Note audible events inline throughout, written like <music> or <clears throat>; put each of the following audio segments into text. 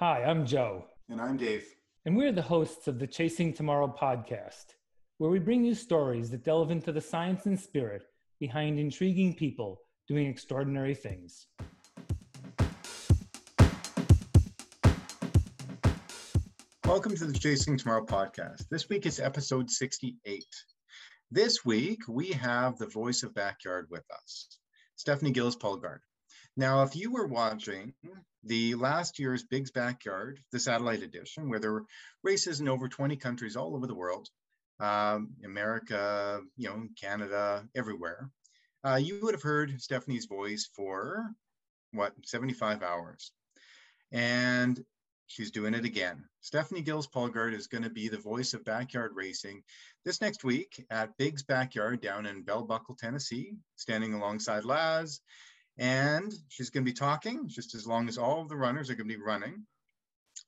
Hi, I'm Joe. And I'm Dave. And we're the hosts of the Chasing Tomorrow podcast, where we bring you stories that delve into the science and spirit behind intriguing people doing extraordinary things. Welcome to the Chasing Tomorrow podcast. This week is episode 68. This week, we have the voice of backyard with us, Stephanie Gillis Polgard. Now, if you were watching the last year's Big's Backyard, the satellite edition, where there were races in over 20 countries all over the world, um, America, you know, Canada, everywhere, uh, you would have heard Stephanie's voice for what, 75 hours. And she's doing it again. Stephanie Gillis Polgard is going to be the voice of backyard racing this next week at Big's Backyard down in Bell Buckle, Tennessee, standing alongside Laz and she's going to be talking just as long as all of the runners are going to be running,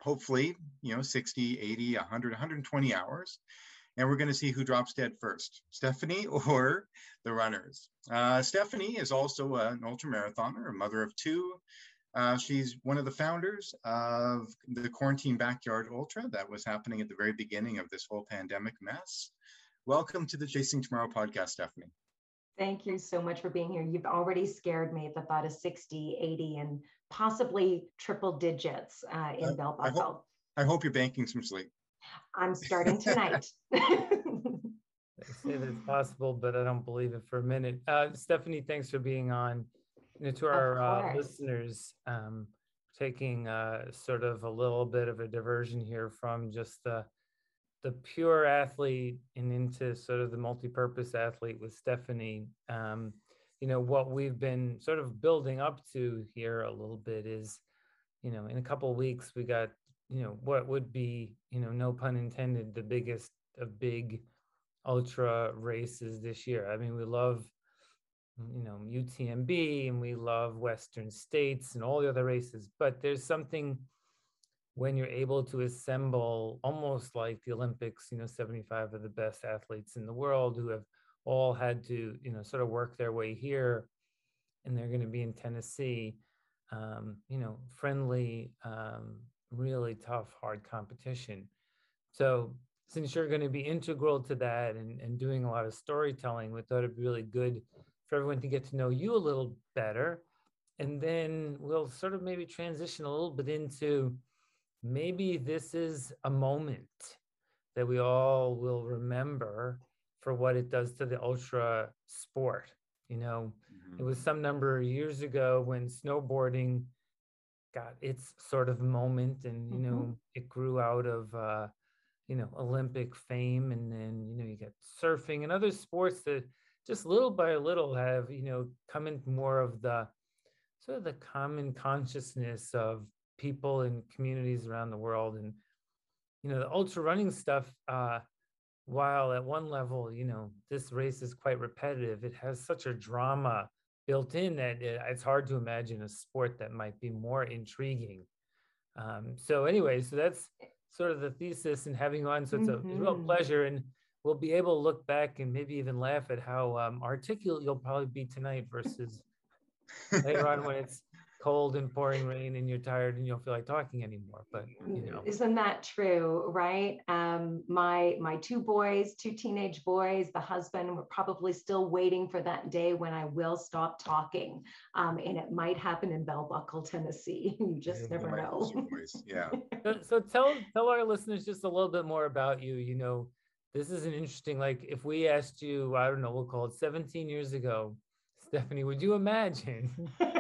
hopefully, you know, 60, 80, 100, 120 hours. And we're going to see who drops dead first, Stephanie <laughs> or the runners. Uh, Stephanie is also an ultra marathoner, a mother of two. Uh, she's one of the founders of the Quarantine Backyard Ultra that was happening at the very beginning of this whole pandemic mess. Welcome to the Chasing Tomorrow podcast, Stephanie. Thank you so much for being here. You've already scared me at the thought of 60, 80, and possibly triple digits uh, in uh, Bell Buckle. I hope, I hope you're banking some sleep. I'm starting tonight. <laughs> they say that it's possible, but I don't believe it for a minute. Uh, Stephanie, thanks for being on. You know, to our uh, listeners, um, taking uh, sort of a little bit of a diversion here from just the the pure athlete and into sort of the multi-purpose athlete with Stephanie, um, you know, what we've been sort of building up to here a little bit is, you know, in a couple of weeks we got, you know, what would be, you know, no pun intended, the biggest of big ultra races this year. I mean, we love, you know, UTMB and we love Western States and all the other races, but there's something when you're able to assemble almost like the Olympics, you know, 75 of the best athletes in the world who have all had to, you know, sort of work their way here and they're going to be in Tennessee, um, you know, friendly, um, really tough, hard competition. So since you're going to be integral to that and, and doing a lot of storytelling, we thought it'd be really good for everyone to get to know you a little better. And then we'll sort of maybe transition a little bit into maybe this is a moment that we all will remember for what it does to the ultra sport. You know, mm-hmm. it was some number of years ago when snowboarding got its sort of moment and, you mm-hmm. know, it grew out of, uh, you know, Olympic fame. And then, you know, you get surfing and other sports that just little by little have, you know, come in more of the sort of the common consciousness of people and communities around the world. And, you know, the ultra running stuff, uh, while at one level, you know, this race is quite repetitive, it has such a drama built in that it, it's hard to imagine a sport that might be more intriguing. Um, so, anyway, so that's sort of the thesis and having on. So, it's a, mm-hmm. real pleasure. And we'll be able to look back and maybe even laugh at how um, articulate you'll probably be tonight versus <laughs> later on when it's cold and pouring rain and you're tired and you don't feel like talking anymore but you know. isn't that true right? Um my my two boys two teenage boys the husband were probably still waiting for that day when i will stop talking. Um and it might happen in bell buckle tennessee. <laughs> You just yeah, never know. yeah. So, so tell tell our listeners just a little bit more about you you know. This is an interesting like if we asked you i don't know we'll call it 17 years ago stephanie would you imagine <laughs>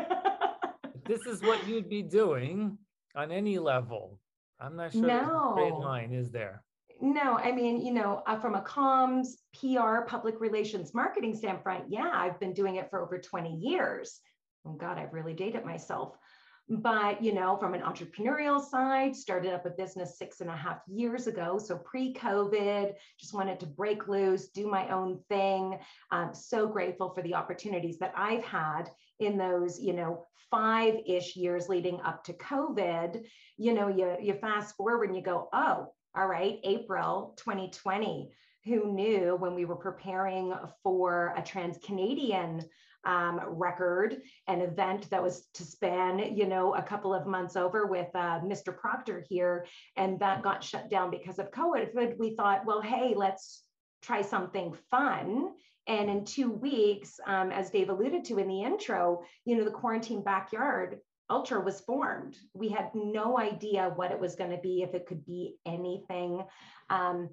this is what you'd be doing on any level. I'm not sure no. straight line is there. No, I mean, you know, uh, from a comms, PR, public relations, marketing standpoint, yeah, I've been doing it for over 20 years. Oh God, I've really dated myself. But, you know, from an entrepreneurial side, started up a business six and a half years ago. So pre COVID, just wanted to break loose, do my own thing. I'm so grateful for the opportunities that I've had in those, you know, five ish years leading up to COVID. You know, you, you fast forward and you go, oh, all right, April 2020 who knew when we were preparing for a trans Canadian um, record, an event that was to span, you know, a couple of months over with uh, Mr. Proctor here, and that got shut down because of COVID. We thought, well, hey, let's try something fun. And in two weeks, um, as Dave alluded to in the intro, you know, the quarantine backyard Ultra was formed. We had no idea what it was going to be, if it could be anything. Um,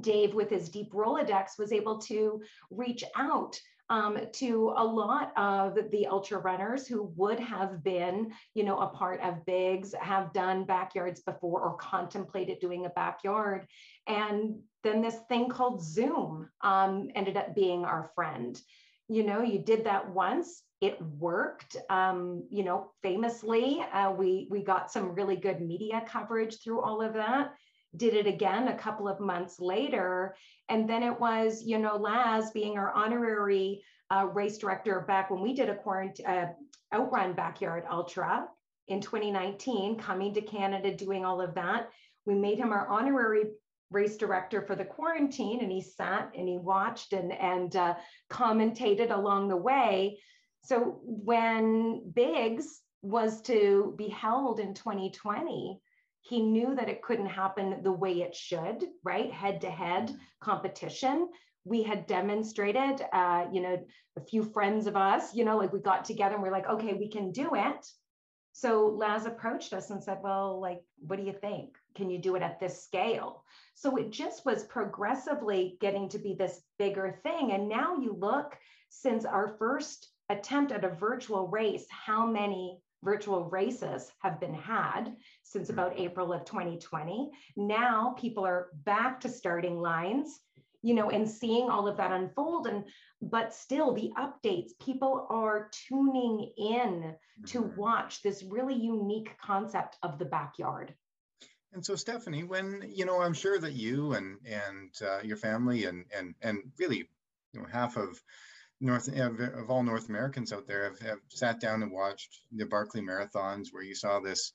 Dave, with his deep Rolodex, was able to reach out um, to a lot of the ultra runners who would have been, you know, a part of Big's, have done backyards before or contemplated doing a backyard. And then this thing called Zoom um, ended up being our friend. You know, you did that once, it worked. Um, you know, famously, uh, we we got some really good media coverage through all of that. Did it again a couple of months later, and then it was you know Laz being our honorary uh, race director back when we did a quarantine uh, outrun backyard ultra in 2019, coming to Canada, doing all of that. We made him our honorary race director for the quarantine, and he sat and he watched and and uh, commentated along the way. So when Big's was to be held in 2020, he knew that it couldn't happen the way it should, right? Head to head competition. We had demonstrated, uh, you know, a few friends of us, you know, like we got together and we're like, okay, we can do it. So Laz approached us and said, well, like, what do you think? Can you do it at this scale? So it just was progressively getting to be this bigger thing. And now you look since our first attempt at a virtual race, how many virtual races have been had since about mm-hmm. April of 2020. Now people are back to starting lines, you know, and seeing all of that unfold. And but still the updates, people are tuning in to mm-hmm. watch this really unique concept of the backyard. And so, Stephanie, when you know, I'm sure that you and and uh, your family and and and really, you know, half of North of all North Americans out there have, have sat down and watched the Barkley marathons where you saw this,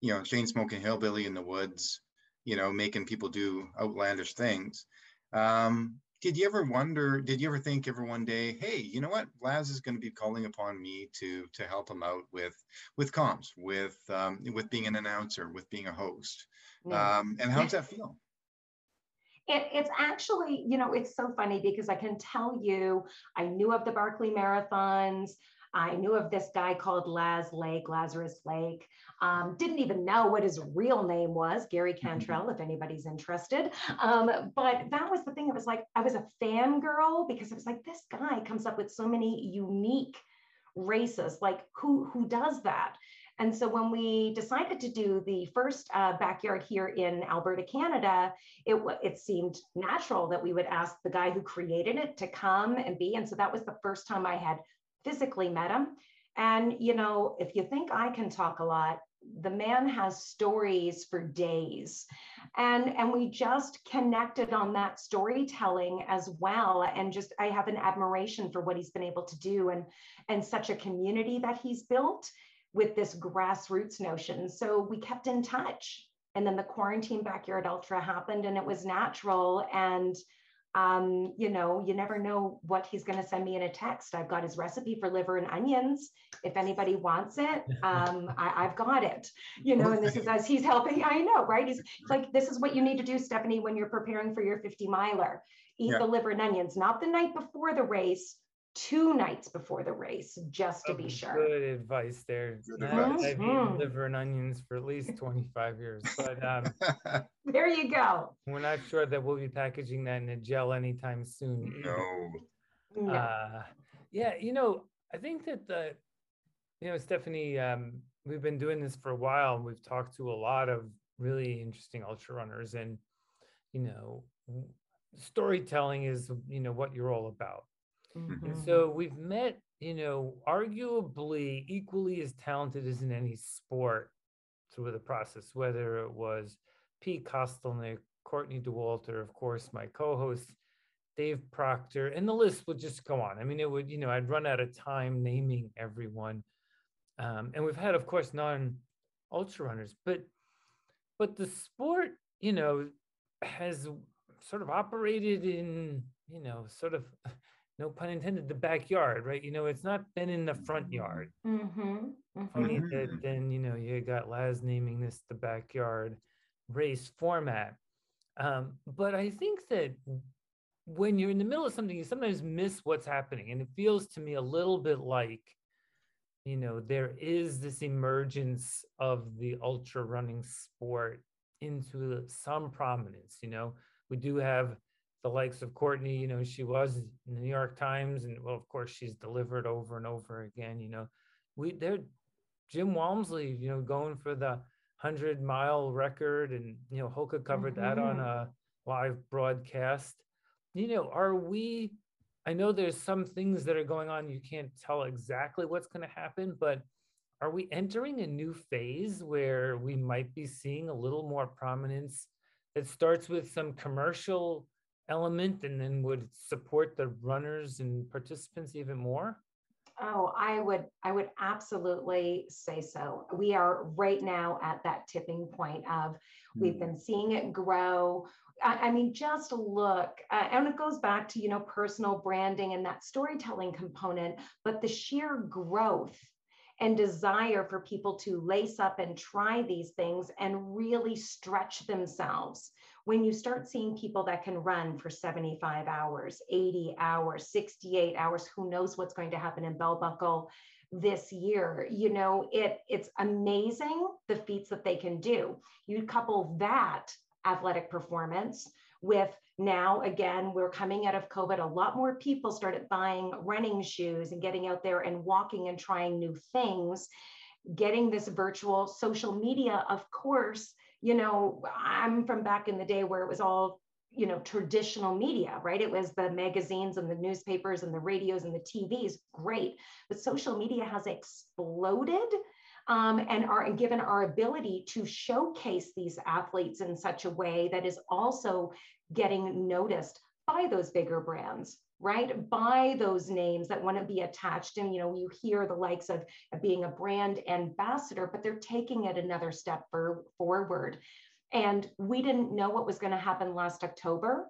you know, chain smoking hillbilly in the woods, you know, making people do outlandish things. Um, did you ever wonder, did you ever think ever one day, hey, you know what, Laz is going to be calling upon me to to help him out with with comms, with um, with being an announcer, with being a host. Yeah. Um, and how does that feel? It, it's actually, you know, it's so funny because I can tell you, I knew of the Barkley marathons. I knew of this guy called Laz Lake, Lazarus Lake. Um, didn't even know what his real name was, Gary mm-hmm. Cantrell, if anybody's interested. Um, but that was the thing. It was like I was a fangirl because it was like this guy comes up with so many unique races. Like who who does that? And so when we decided to do the first uh, backyard here in Alberta, Canada, it, it seemed natural that we would ask the guy who created it to come and be. And so that was the first time I had physically met him. And, you know, if you think I can talk a lot, the man has stories for days and and we just connected on that storytelling as well and just i have an admiration for what he's been able to do and and such a community that he's built with this grassroots notion. So we kept in touch. And then the quarantine backyard ultra happened and it was natural. And um, you know, you never know what he's going to send me in a text. I've got his recipe for liver and onions. If anybody wants it, <laughs> um, I, have got it. You know, and this is as he's helping. I know, right? He's like, this is what you need to do, Stephanie, when you're preparing for your 50 miler. Eat yeah. the liver and onions, not the night before the race, two nights before the race just to be sure. Good advice there. Good advice. I've eaten mm-hmm. liver and onions for at least 25 years, but um, <laughs> there you go. We're not sure that we'll be packaging that in a gel anytime soon. No. no. Uh, yeah, you know, I think that the, you know, Stephanie, um, we've been doing this for a while. And we've talked to a lot of really interesting ultra runners, and you know, storytelling is you know what you're all about Mm-hmm. And so we've met, you know, arguably equally as talented as in any sport through the process, whether it was Pete Kostelnick, Courtney Dauwalter, of course, my co-host, Dave Proctor, and the list would just go on. I mean, it would, you know, I'd run out of time naming everyone. Um, and we've had, of course, non-ultra runners, but but the sport, you know, has sort of operated in, you know, sort of <laughs> no pun intended, the backyard, right? You know, it's not been in the front yard. Mm-hmm. Funny Mm-hmm. that then, you know, you got Laz naming this the backyard race format. Um, but I think that when you're in the middle of something, you sometimes miss what's happening. And it feels to me a little bit like, you know, there is this emergence of the ultra running sport into some prominence. You know, we do have the likes of Courtney, you know, she was in the New York Times, and well, of course, she's delivered over and over again. You know, we there, Jim Walmsley, you know, going for the hundred mile record, and you know, Hoka covered that on mm-hmm. a live broadcast. You know, are we? I know there's some things that are going on. You can't tell exactly what's going to happen, but are we entering a new phase where we might be seeing a little more prominence that starts with some commercial element and then would support the runners and participants even more? Oh, I would, I would absolutely say so. We are right now at that tipping point of we've been seeing it grow. I, I mean, just look, uh, and it goes back to you know personal branding and that storytelling component, but the sheer growth and desire for people to lace up and try these things and really stretch themselves. When you start seeing people that can run for 75 hours, 80 hours, 68 hours, who knows what's going to happen in Bell Buckle this year, you know, it it's amazing the feats that they can do. You couple that athletic performance with now again we're coming out of covid a lot more people started buying running shoes and getting out there and walking and trying new things. Getting this virtual social media of course you know i'm from back in the day where it was all you know traditional media right? It was the magazines and the newspapers and the radios and the tvs great. But social media has exploded um, and are given our ability to showcase these athletes in such a way that is also getting noticed by those bigger brands right? By those names that want to be attached. And you know you hear the likes of, of being a brand ambassador but they're taking it another step for, forward. And we didn't know what was going to happen last october.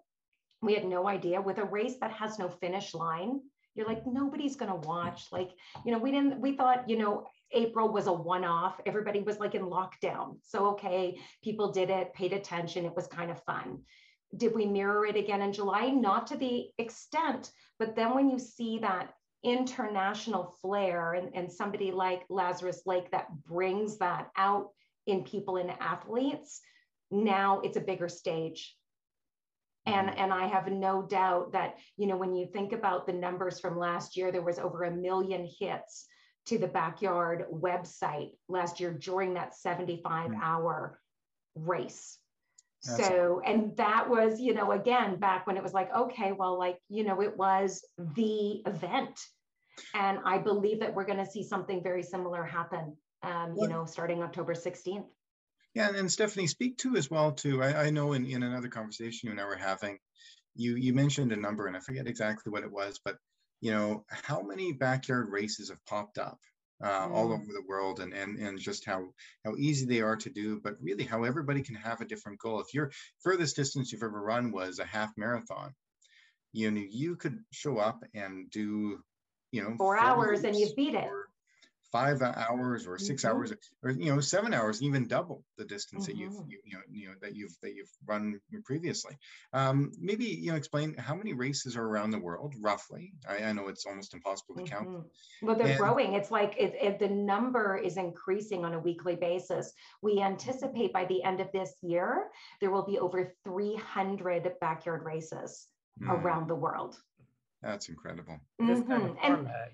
We had no idea. With a race that has no finish line you're like nobody's going to watch. Like you know we didn't we thought you know April was a one off. Everybody was like in lockdown. So, okay, people did it, paid attention. It was kind of fun. Did we mirror it again in July? Not to the extent, but then when you see that international flair and, and somebody like Lazarus Lake that brings that out in people and athletes, now it's a bigger stage. And, mm-hmm. and I have no doubt that, you know, when you think about the numbers from last year, there was over a million hits to the backyard website last year during that 75 mm. hour race. That's so, and that was, you know, again, back when it was like, okay, well, like, you know, it was the event. And I believe that we're going to see something very similar happen, um, you know, starting October 16th. Yeah. And Stephanie, speak to as well, too. I, I know in, in another conversation you and I were having, you, you mentioned a number and I forget exactly what it was, but you know, how many backyard races have popped up uh, mm. all over the world and, and, and just how, how easy they are to do, but really how everybody can have a different goal. If your furthest distance you've ever run was a half marathon, you know, you could show up and do, you know, four hours and you've beat it five hours or 6 mm-hmm. hours or you know seven hours even double the distance mm-hmm. that you've you, you, know you know that you've that you've run previously um, maybe you know explain how many races are around the world roughly i, I know it's almost impossible to count mm-hmm. well they're and, growing it's like it, it, the number is increasing on a weekly basis we anticipate by the end of this year there will be over 300 backyard races mm. around the world that's incredible. This kind of Mm-hmm. And- format.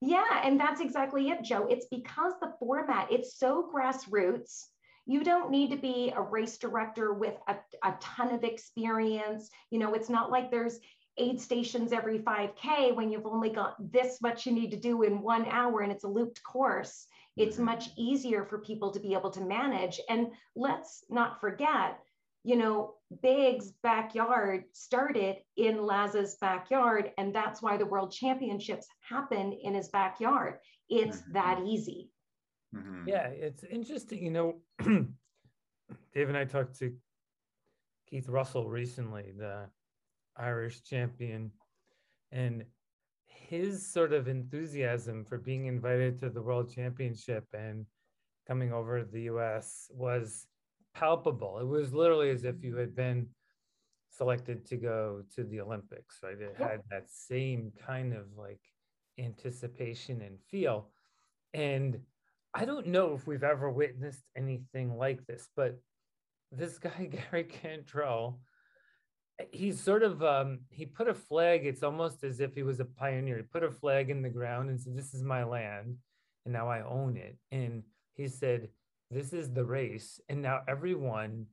Yeah, and that's exactly it, Joe. It's because the format, it's so grassroots. You don't need to be a race director with a, a ton of experience. You know, it's not like there's aid stations every 5K when you've only got this much you need to do in one hour and it's a looped course. It's Mhm. much easier for people to be able to manage. And let's not forget, you know, Big's backyard started in Laz's backyard, and that's why the world championships happen in his backyard. It's Mhm. that easy. Mhm. Yeah, it's interesting. You know, <clears throat> Dave and I talked to Keith Russell recently, the Irish champion, and his sort of enthusiasm for being invited to the world championship and coming over to the US was palpable. It was literally as if you had been selected to go to the Olympics, right? It had that same kind of like anticipation and feel. And I don't know if we've ever witnessed anything like this, but this <laughs> guy, Gary Cantrell, he's sort of um, he put a flag it's almost as if he was a pioneer he put a flag in the ground and said this is my land and now i own it and he said this is the race and now everyone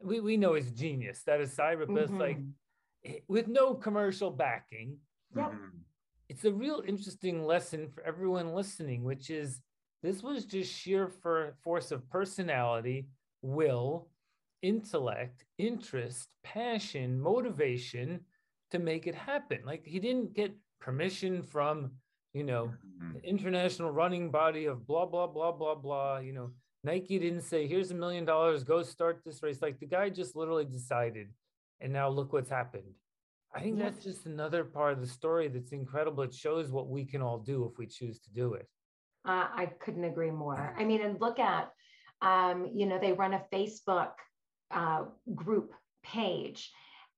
we, we know is genius that aside but mm-hmm. like eh, with no commercial backing yep. It's a real interesting lesson for everyone listening which is this was just sheer for force of personality will intellect, interest, passion, motivation to make it happen. Like he didn't get permission from, you know, mm-hmm. the international running body of blah, blah, blah, blah, blah. You know, Nike didn't say, here's a million dollars, go start this race. Like the guy just literally decided. And now look what's happened. I think yes. that's just another part of the story that's incredible. It shows what we can all do if we choose to do it. Uh, I couldn't agree more. I mean, and look at, um, you know, they run a Facebook uh, group page.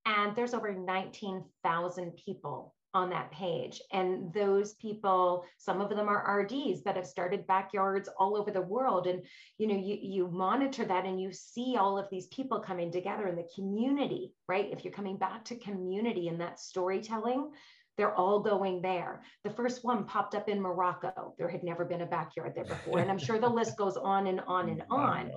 And there's over 19,000 people on that page. And those people, some of them are RDs that have started backyards all over the world. And you know, you, you monitor that and you see all of these people coming together in the community, right? If you're coming back to community and that storytelling, they're all going there. The first one popped up in Morocco. There had never been a backyard there before. And I'm sure the list goes on and on and <laughs> on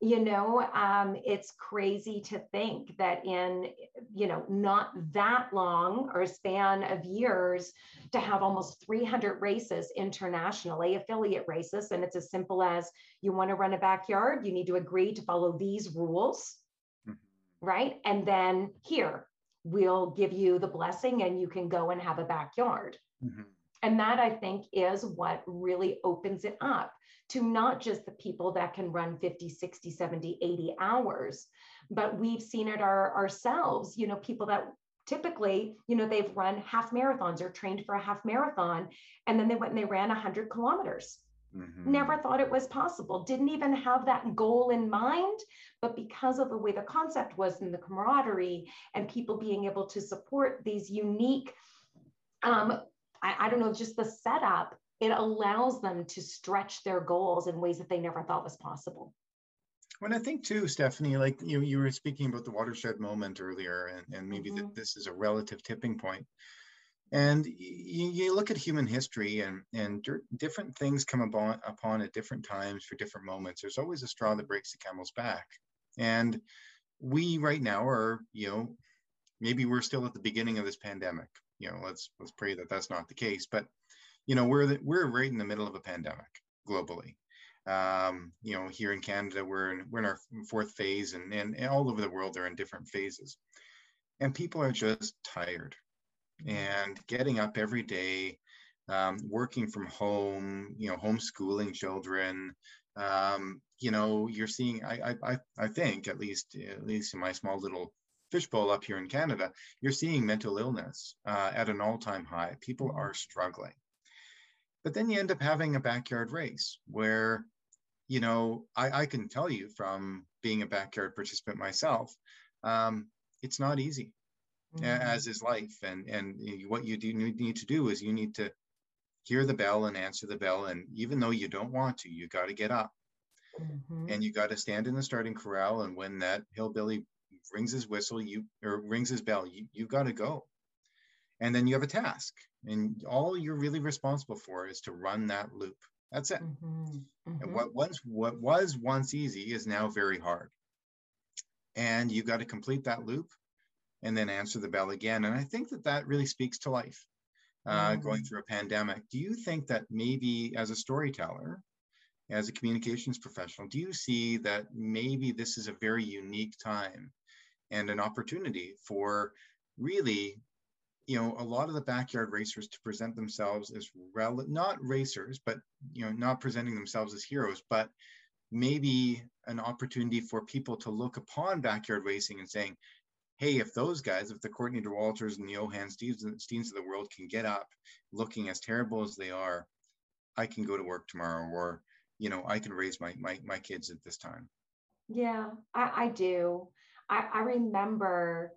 you know um, it's crazy to think that in you know not that long or a span of years to have almost 300 races internationally affiliate races and it's as simple as you want to run a backyard you need to agree to follow these rules mm-hmm. right and then here we'll give you the blessing and you can go and have a backyard mm-hmm. And that i think is what really opens it up to not just the people that can run 50, 60, 70, 80 hours, but we've seen it our, ourselves, you know, people that typically, you know, they've run half marathons or trained for a half marathon, and then they went and they ran 100 kilometers. Mm-hmm. Never thought it was possible, didn't even have that goal in mind. But because of the way the concept was and the camaraderie and people being able to support these unique, um, I, I don't know, just the setup it allows them to stretch their goals in ways that they never thought was possible. When I think too, Stephanie, like you, you were speaking about the watershed moment earlier, and, and maybe mm-hmm. that this is a relative tipping point. And you, you, look at human history, and and different things come upon, upon at different times for different moments. There's always a straw that breaks the camel's back, and we right now are, you know, maybe we're still at the beginning of this pandemic. You know, let's let's pray that that's not the case, but you know, we're the, we're right in the middle of a pandemic globally. Um, you know, here in Canada, we're in, we're in our fourth phase, and, and, and all over the world, they're in different phases. And people are just tired and getting up every day, um, working from home, you know, homeschooling children. Um, you know, you're seeing, I, I, I think, at least, at least in my small little fishbowl up here in Canada, you're seeing mental illness uh, at an all-time high. People are struggling. But then you end up having a backyard race where, you know, I, I can tell you from being a backyard participant myself, um, it's not easy, mm-hmm. as is life. And and what you do need to do is you need to hear the bell and answer the bell. And even though you don't want to, you got to get up. Mm-hmm. And you got to stand in the starting corral. And when that hillbilly rings his whistle, you or rings his bell, you you've got to go. And then you have a task and all you're really responsible for is to run that loop that's it mm-hmm. Mm-hmm. and what once what was once easy is now very hard and you've got to complete that loop and then answer the bell again and i think that that really speaks to life uh, mm-hmm. going through a pandemic do you think that maybe as a storyteller as a communications professional do you see that maybe this is a very unique time and an opportunity for really you know a lot of the backyard racers to present themselves as rel- not racers but you know not presenting themselves as heroes but maybe an opportunity for people to look upon backyard racing and saying hey, if those guys, if the Courtney Dauwalters and the Steens, Steens of the world can get up looking as terrible as they are, I can go to work tomorrow or, you know, I can raise my, my, my kids at this time. Yeah, I, I do. I, I remember,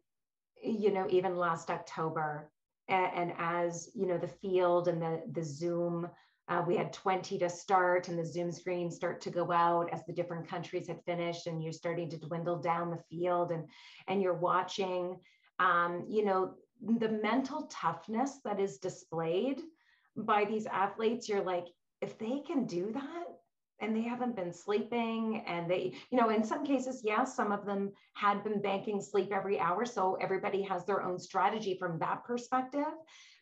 you know, even last October, and, and as, you know, the field and the, the Zoom uh, we had 20 to start, and the Zoom screens start to go out as the different countries had finished, and you're starting to dwindle down the field, and and you're watching, um, you know, the mental toughness that is displayed by these athletes. You're like, if they can do that, and they haven't been sleeping and they you know in some cases yes some of them had been banking sleep every hour so everybody has their own strategy from that perspective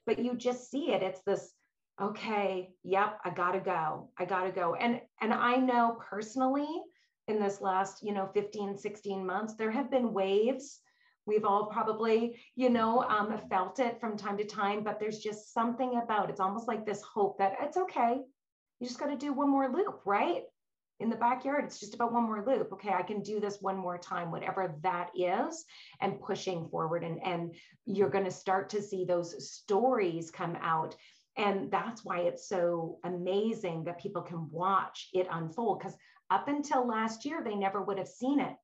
but you just see it it's this okay, yep, I gotta go. I gotta go. And and I know personally in this last, you know, 15, 16 months, there have been waves. We've all probably, you know, um, felt it from time to time, but there's just something about it's almost like this hope that it's okay. You just got to do one more loop, right? In the backyard, it's just about one more loop. Okay, I can do this one more time, whatever that is, and pushing forward. And, and you're going to start to see those stories come out and that's why it's so amazing that people can watch it unfold because up until last year, they never would have seen it.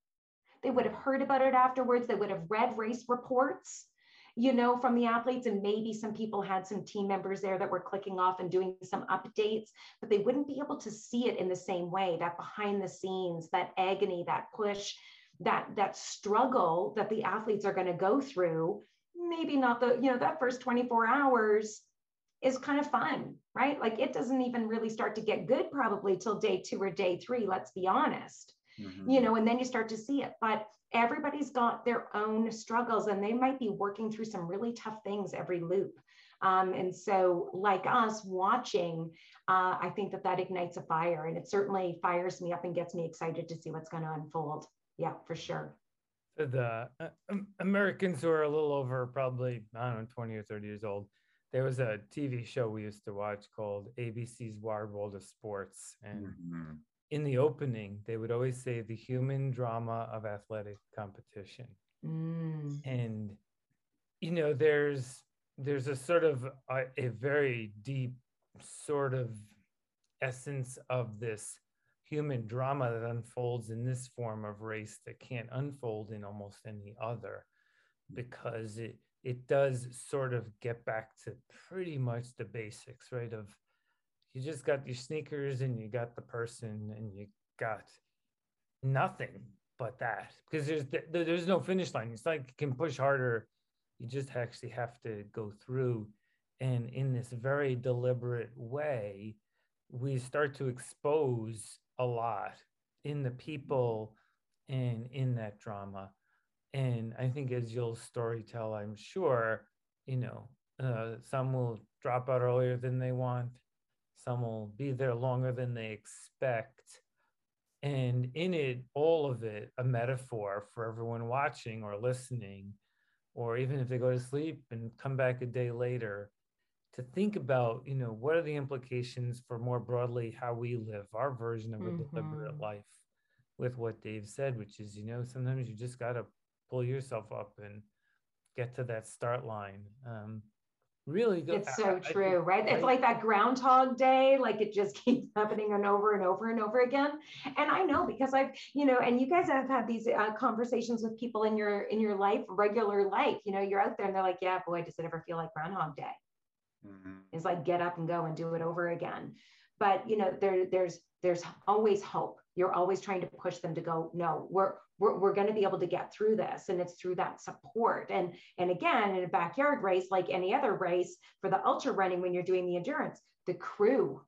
They would have heard about it afterwards. They would have read race reports, you know, from the athletes. And maybe some people had some team members there that were clicking off and doing some updates, but they wouldn't be able to see it in the same way that behind the scenes, that agony, that push, that, that struggle that the athletes are going to go through. Maybe not the, you know, that first 24 hours is kind of fun, right? Like it doesn't even really start to get good probably till day two or day three, let's be honest. Mm-hmm. You know, and then you start to see it. But everybody's got their own struggles and they might be working through some really tough things every loop. Um, and so, like us watching, uh, I think that that ignites a fire and it certainly fires me up and gets me excited to see what's going to unfold. Yeah, for sure. The uh, Americans who are a little over probably, I don't know, 20 or 30 years old, there was a TV show we used to watch called ABC's Wide World of Sports. And mm-hmm. In the opening, they would always say the human drama of athletic competition. Mm. And, you know, there's there's a sort of a, a very deep sort of essence of this human drama that unfolds in this form of race that can't unfold in almost any other because it it does sort of get back to pretty much the basics, right? Of you just got your sneakers and you got the person and you got nothing but that because there's there's no finish line. It's like you can push harder. You just actually have to go through, and in this very deliberate way, we start to expose a lot in the people and in that drama and I think as you'll story tell, I'm sure, you know, uh, some will drop out earlier than they want, some will be there longer than they expect. And in it, all of it, a metaphor for everyone watching or listening, or even if they go to sleep and come back a day later, to think about, you know, what are the implications for more broadly how we live, our version of a mm-hmm. deliberate life with what Dave said, which is, you know, sometimes you just got to pull yourself up and get to that start line. Um, really good. It's so I, true, I, right? It's like that Groundhog Day, like it just <laughs> keeps happening and over and over and over again. And I know because I've, you know, and you guys have had these uh, conversations with people in your in your life, regular life. You know, you're out there and they're like, "Yeah, boy, does it ever feel like Groundhog Day?" Mm-hmm. It's like get up and go and do it over again. But you know, there there's there's always hope. You're always trying to push them to go, no, we're we're, we're going to be able to get through this and it's through that support. And and again in a backyard race like any other race for the ultra running when you're doing the endurance the crew.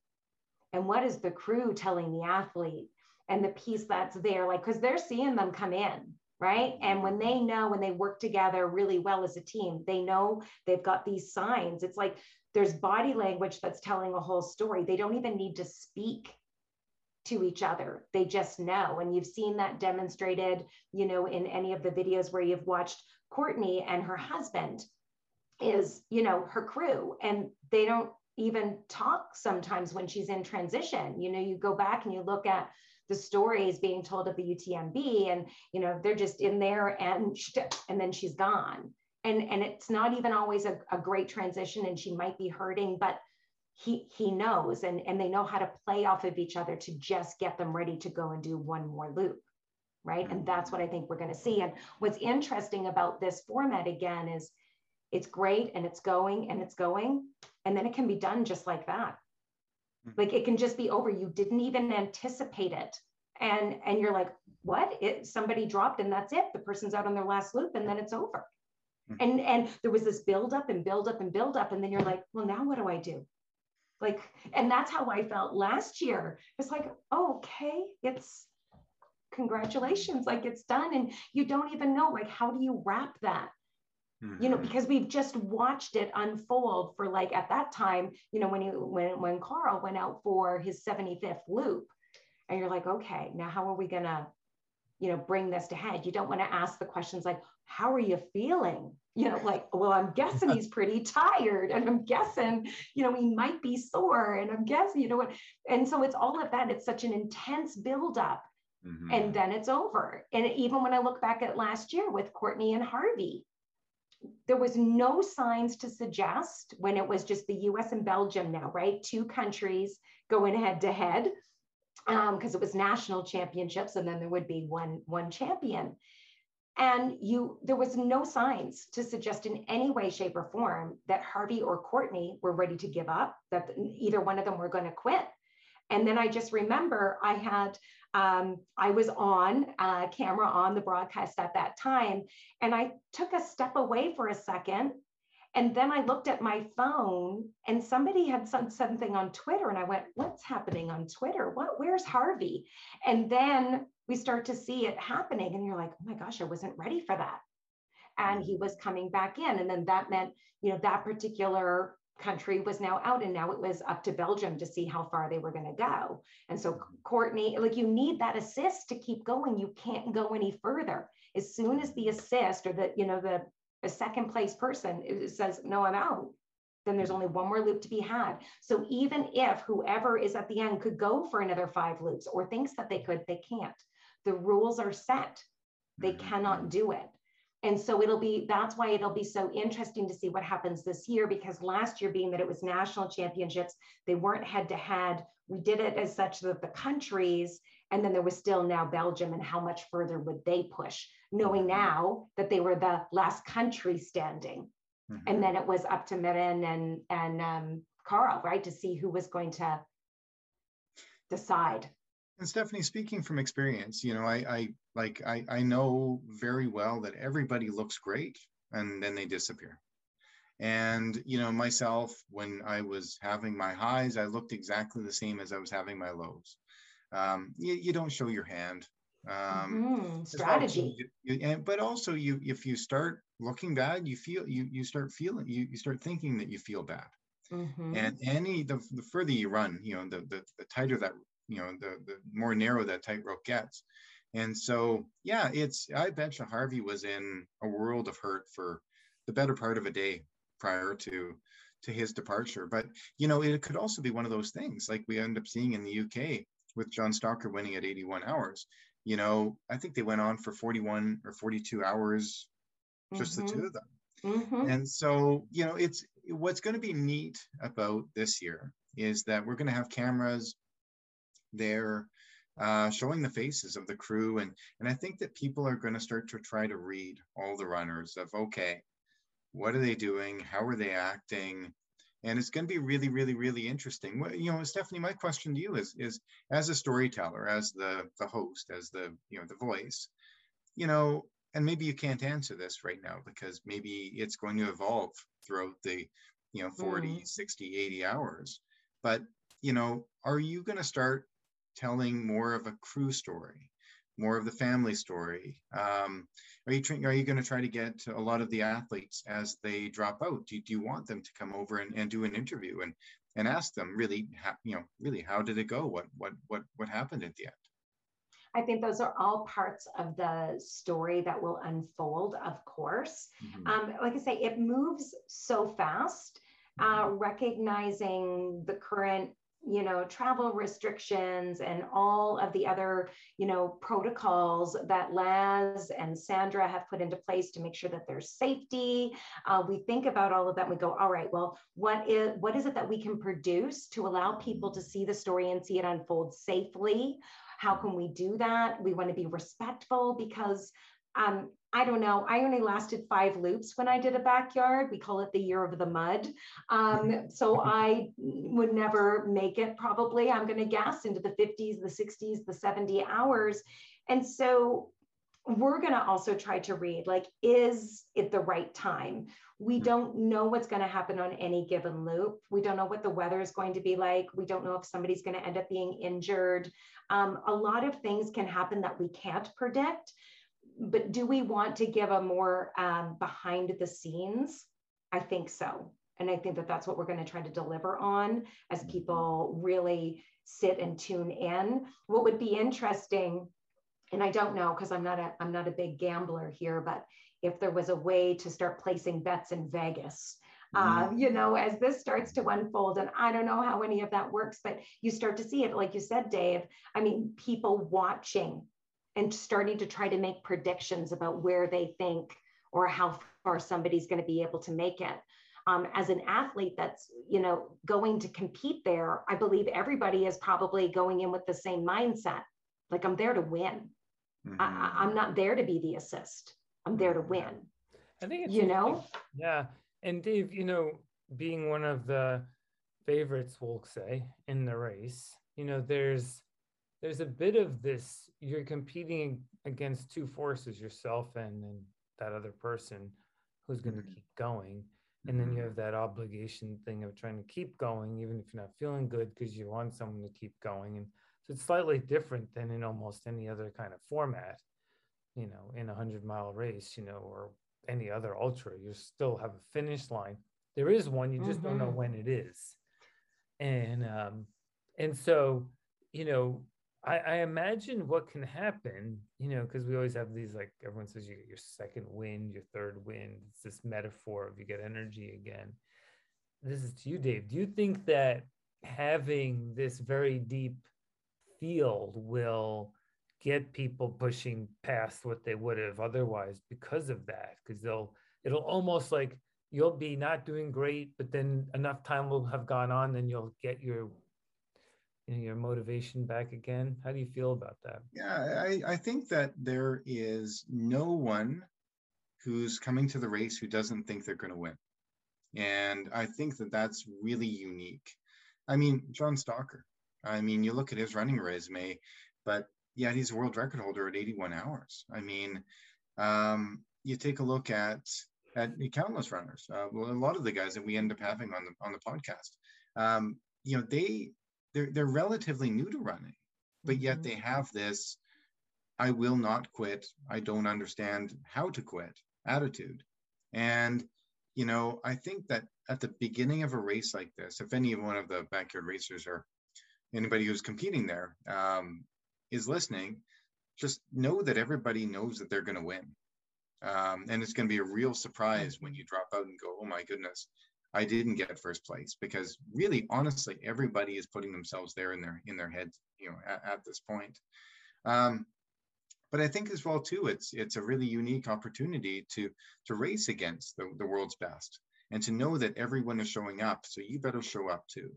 And what is the crew telling the athlete? And the piece that's there like because they're seeing them come in right? And when they know when they work together really well as a team they know they've got these signs. It's like there's body language that's telling a whole story. They don't even need to speak to each other. They just know. And you've seen that demonstrated, you know, in any of the videos where you've watched Courtney and her husband is, you know, her crew. And they don't even talk sometimes when she's in transition. You know, you go back and you look at the stories being told of the UTMB and you know they're just in there and and then she's gone and and it's not even always a, a great transition and she might be hurting but he he knows and and they know how to play off of each other to just get them ready to go and do one more loop right? And that's what i think we're going to see. And what's interesting about this format again is it's great and it's going and it's going and then it can be done just like that. Hmm. like it can just be over. You didn't even anticipate it. And and you're like what? It somebody dropped and that's it. The person's out on their last loop and then it's over. Hmm. and and there was this build up and build up and build up and then you're like well now what do i do like and that's how i felt last year. It's like oh, okay it's congratulations like it's done. And you don't even know like how do you wrap that? Mm-hmm. you know mm-hmm. because we've just watched it unfold for like at that time you know when you when when Karel went out for his 75th loop. And you're like okay now how are we gonna you know bring this to head? You don't want to ask the questions like how are you feeling you know like well i'm guessing he's pretty tired and i'm guessing you know he might be sore and i'm guessing you know what and so it's all of that it's such an intense buildup mm-hmm. and then it's over and even when i look back at last year with courtney and harvey there was no signs to suggest when it was just the US and Belgium now, right? Two countries going head to head because um, it was national championships and then there would be one one champion and you there was no signs to suggest in any way shape or form that harvey or courtney were ready to give up that either one of them were going to quit and then i just remember i had um, I was on uh, camera on the broadcast at that time, and I took a step away for a second. And then I looked at my phone and somebody had said something on Twitter. And I went, What's happening on Twitter? What, where's Harvey? And then we start to see it happening. And you're like, Oh my gosh, I wasn't ready for that. And he was coming back in. And then that meant, you know, that particular country was now out and now it was up to Belgium to see how far they were going to go. And so Courtney, like you need that assist to keep going. You can't go any further. As soon as the assist or the, you know, the, the second place person uh, says, no, I'm out, then there's only one more loop to be had. So even if whoever is at the end could go for another five loops or thinks that they could, they can't. The rules are set. They mm-hmm. cannot do it. And so it'll be, that's why it'll be so interesting to see what happens this year, because last year, being that it was national championships, they weren't head to head. We did it as such that the countries, and then there was still now Belgium, and how much further would they push, knowing mm-hmm. now that they were the last country standing. Mm-hmm. And then it was up to Merijn and, and um, Karel, right, to see who was going to decide and Stephanie, speaking from experience, you know, I, I like I, I know very well that everybody looks great and then they disappear. And you know, myself, when I was having my highs, I looked exactly the same as I was having my lows. Um, you, you don't show your hand. Um, mm, strategy. You, you, and, but also, you if you start looking bad, you feel you you start feeling you you start thinking that you feel bad. Mm-hmm. And any the, the further you run, you know, the, the the tighter that you know the the more narrow that tightrope gets and so yeah it's i bet you harvey was in a world of hurt for the better part of a day prior to to his departure but you know it could also be one of those things like we end up seeing in the uk with John Stocker winning at 81 hours you know i think they went on for 41 or 42 hours just mm-hmm. the two of them mm-hmm. and so you know it's what's going to be neat about this year is that we're going to have cameras there uh, showing the faces of the crew. And and i think that people are going to start to try to read all the runners of okay what are they doing? How are they acting? And it's going to be really really really interesting. Well, you know stephanie my question to you is is as a storyteller as the the host as the you know the voice you know and maybe you can't answer this right now because maybe it's going to evolve throughout the you know 40 mm. 60 80 hours. But you know are you going to start telling more of a crew story, more of the family story? Um, are you are you going to try to get a lot of the athletes as they drop out? Do, do you want them to come over and, and do an interview and and ask them really, how, you know, really how did it go? What what what what happened at the end? I think those are all parts of the story that will unfold, of course. Mm-hmm. Um, like I say, it moves so fast. Uh, recognizing the current you know travel restrictions and all of the other you know protocols that laz and sandra have put into place to make sure that there's safety uh, we think about all of that and we go all right well what is what is it that we can produce to allow people to see the story and see it unfold safely? How can we do that? We want to be respectful because um, I don't know. I only lasted five loops when I did a backyard. We call it the year of the mud. Um, <laughs> so I would never make it probably, I'm going to guess, into the 50s, the 60s, the 70 hours. And so we're going to also try to read like, is it the right time? We hmm. don't know what's going to happen on any given loop. We don't know what the weather is going to be like. We don't know if somebody's going to end up being injured. Um, a lot of things can happen that we can't predict but do we want to give a more um, behind the scenes? I think so. And I think that that's what we're going to try to deliver on as mm-hmm. people really sit and tune in. What would be interesting, and I don't know because I'm not a I'm not a big gambler here, but if there was a way to start placing bets in Vegas, mm-hmm. uh, you know, as this starts to unfold, and I don't know how any of that works, but you start to see it, like you said, Dave. I mean, people watching and starting to try to make predictions about where they think or how far somebody's going to be able to make it. Um, as an athlete that's you know going to compete there, I believe everybody is probably going in with the same mindset. Like I'm there to win. Mm-hmm. I, am not there to be the assist. I'm there to win. I think it's you know. Yeah, and Dave, you know, being one of the favorites, we'll say, in the race, you know, there's there's a bit of this you're competing against two forces yourself and, and that other person who's going to mm-hmm. keep going and then you mm-hmm. have that obligation thing of trying to keep going even if you're not feeling good because you want someone to keep going and so it's slightly different than in almost any other kind of format you know in a 100 mile race you know or any other ultra you still have a finish line there is one you just mm-hmm. don't know mm-hmm. when it is and um and so you know I, I imagine what can happen, you know, because we always have these like everyone says you get your second wind, your third wind. It's this metaphor of you get energy again. This is to you, Dave. Do you think that having this very deep field will get people pushing past what they would have otherwise because of that? Because they'll it'll almost like you'll be not doing great, but then enough time will have gone on, then you'll get your you know, your motivation back again? How do you feel about that? Yeah, I, I think that there is no one who's coming to the race who doesn't think they're going to win. And I think that that's really unique. I mean, John Stocker, I mean, you look at his running resume, but yeah, he's a world record holder at 81 hours. I mean, um, you take a look at at countless runners. Uh, well, a lot of the guys that we end up having on the on the podcast, um, you know, they they're they're relatively new to running, but yet mm-hmm. they have this I will not quit. I don't understand how to quit attitude. And you know, I think that at the beginning of a race like this, if any one of the backyard racers or anybody who's competing there um, is listening, just know that everybody knows that they're going to win. Um, and it's going to be a real surprise when you drop out and go, oh my goodness, I didn't get first place because really, honestly, everybody is putting themselves there in their in their heads, you know, at, at this point. Um, but I think as well too, it's it's a really unique opportunity to to race against the, the world's best and to know that everyone is showing up. So you better show up too.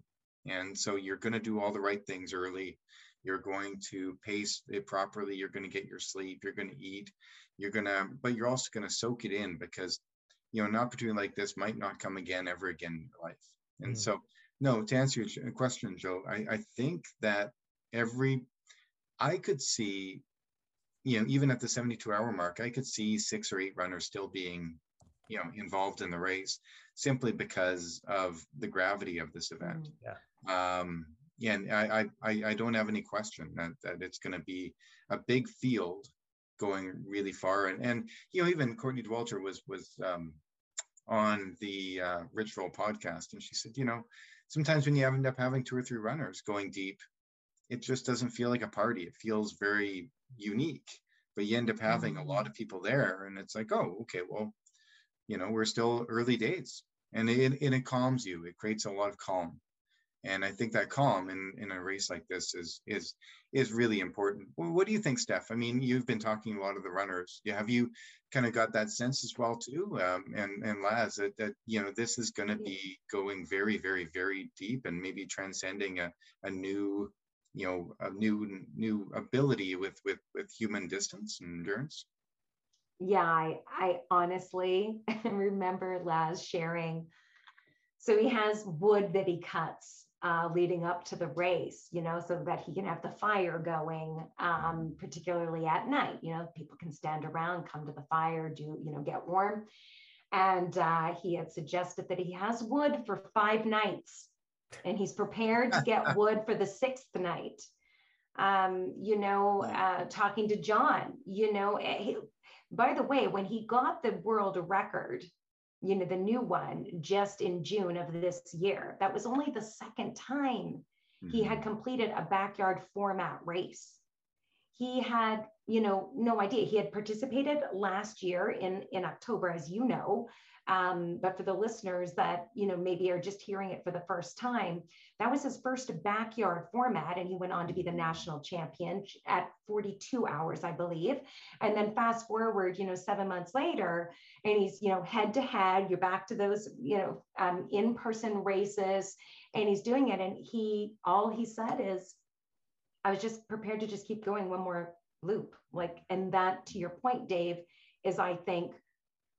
And so you're going to do all the right things early. You're going to pace it properly. You're going to get your sleep. You're going to eat. You're going to, but you're also going to soak it in because you know, an opportunity like this might not come again ever again in your life. And mm. so, no, to answer your question, Joe, I, I think that every, I could see, you know, even at the 72 hour mark, I could see six or eight runners still being, you know, involved in the race simply because of the gravity of this event. Mm. Yeah. Um, yeah, and I, I, I don't have any question that, that it's going to be a big field going really far. And, and you know, even Courtney Dauwalter was was um, on the uh, Rich Roll podcast, and she said, you know, sometimes when you end up having two or three runners going deep, it just doesn't feel like a party. It feels very unique, but you end up having a lot of people there, and it's like, oh, okay, well, you know, we're still early days, and it, and it calms you. It creates a lot of calm. And I think that calm in, in a race like this is is is really important. Well, what do you think, Steph? I mean, you've been talking a lot of the runners. Have you kind of got that sense as well too? Um, and and Laz, that, that you know this is going to be going very, very, very deep and maybe transcending a, a new you know a new new ability with with with human distance and endurance. Yeah, I I honestly <laughs> remember Laz sharing. So he has wood that he cuts uh, leading up to the race, you know, so that he can have the fire going, um, particularly at night. You know, people can stand around, come to the fire, do, you know, get warm. And uh, he had suggested that he has wood for five nights and he's prepared to get <laughs> wood for the sixth night. Um, you know, uh, talking to John, you know, eh, he, by the way, when he got the world record, you know, the new one just in June of this year. That was only the second time mm-hmm. he had mm-hmm. completed a backyard format race. He had, you know, no idea. He had participated last year in in October, as you know, um, but for the listeners that, you know, maybe are just hearing it for the first time, that was his first backyard format. And he went on to be the national champion at 42 hours, I believe. And then fast forward, you know, seven months later, and he's, you know, head to head, you're back to those, you know, um, in person races, and he's doing it. And he, all he said is, I was just prepared to just keep going one more loop. Like, and that to your point, Dave, is I think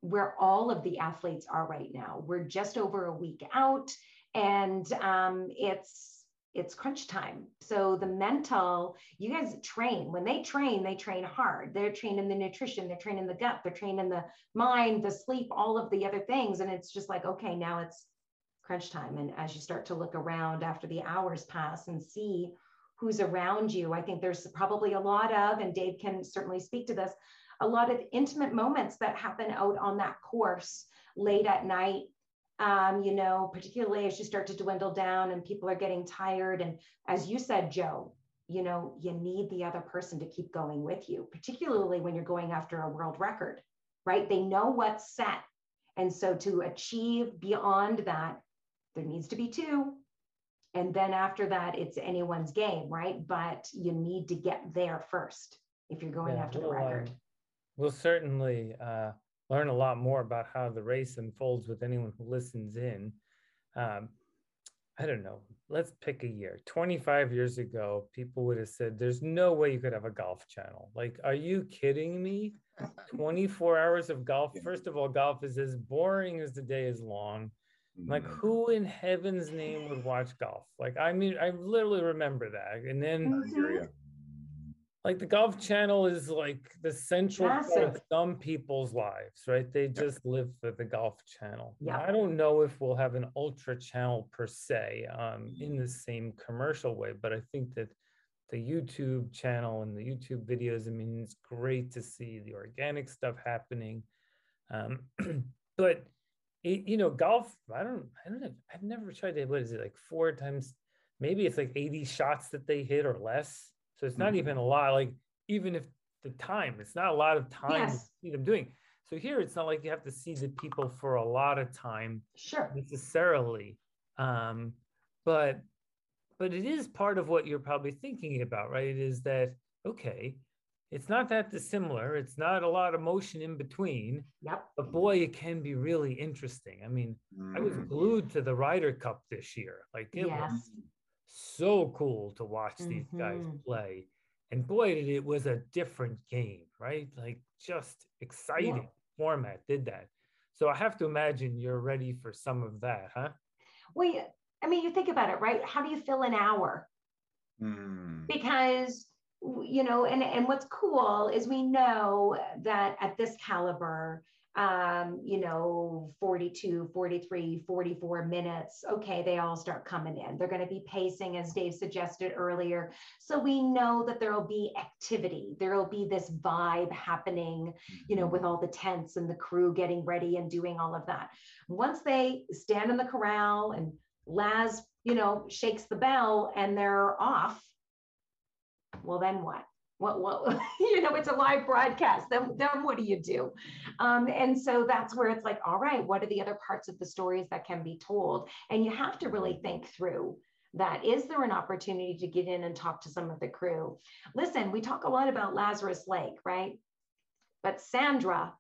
where all of the athletes are right now. We're just over a week out, and um, it's it's crunch time. So the mental, you guys train. When they train, they train hard. They're training the nutrition, they're training the gut, they're training the mind, the sleep, all of the other things. And it's just like, okay, now it's crunch time. And as you start to look around after the hours pass and see who's around you, I think there's probably a lot of, and Dave can certainly speak to this, a lot of intimate moments that happen out on that course late at night um, you know, particularly as you start to dwindle down and people are getting tired. And as you said, Joe, you know, you need the other person to keep going with you, particularly when you're going after a world record, right? They know what's set. And so to achieve beyond that, there needs to be two. And then after that, it's anyone's game, right? But you need to get there first if you're going yeah, after the record. Um, We'll certainly uh, learn a lot more about how the race unfolds with anyone who listens in. Um, I don't know. Let's pick a year. 25 years ago, people would have said, There's no way you could have a golf channel. Like, are you kidding me? <laughs> 24 hours of golf. First of all, golf is as boring as the day is long. Like, mm-hmm. who in heaven's name would watch golf? Like, I mean, I literally remember that. And then like the golf channel is like the central part of some people's lives right? They just live for the golf channel. Yeah i don't know if we'll have an ultra channel per se um, in the same commercial way but i think that the youtube channel and the youtube videos i mean it's great to see the organic stuff happening. Um, <clears throat> but it, you know golf i don't i don't know i've never tried it what is it like four times maybe it's like 80 shots that they hit or less so it's not mm-hmm. even a lot, like even if the time, it's not a lot of time yes. to see them doing. So here it's not like you have to see the people for a lot of time sure necessarily. Um, but but it is part of what you're probably thinking about, right? Is that okay, it's not that dissimilar. It's not a lot of motion in between. Yep. But boy, it can be really interesting. I mean, mm. I was mm. glued to the Ryder Cup this year. Like it yes. was so cool to watch these mm-hmm. guys play. And boy, did it was a different game, right? Like just exciting yeah. format did that. So I have to imagine you're ready for some of that, huh? Well, I mean, you think about it, right? How do you fill an hour? Mm. Because you know, and and what's cool is we know that at this caliber, um, you know, 42, 43, 44 minutes. Okay, they all start coming in. They're going to be pacing, as Dave suggested earlier. So we know that there will be activity. There will be this vibe happening, you know, with all the tents and the crew getting ready and doing all of that. Once they stand in the corral and Laz, you know, shakes the bell and they're off, well, then what? What, what <laughs> you know, it's a live broadcast. Then, then what do you do? Um, and so that's where it's like, all right, what are the other parts of the stories that can be told? And you have to really think through that is there an opportunity to get in and talk to some of the crew listen we talk a lot about lazarus lake right but sandra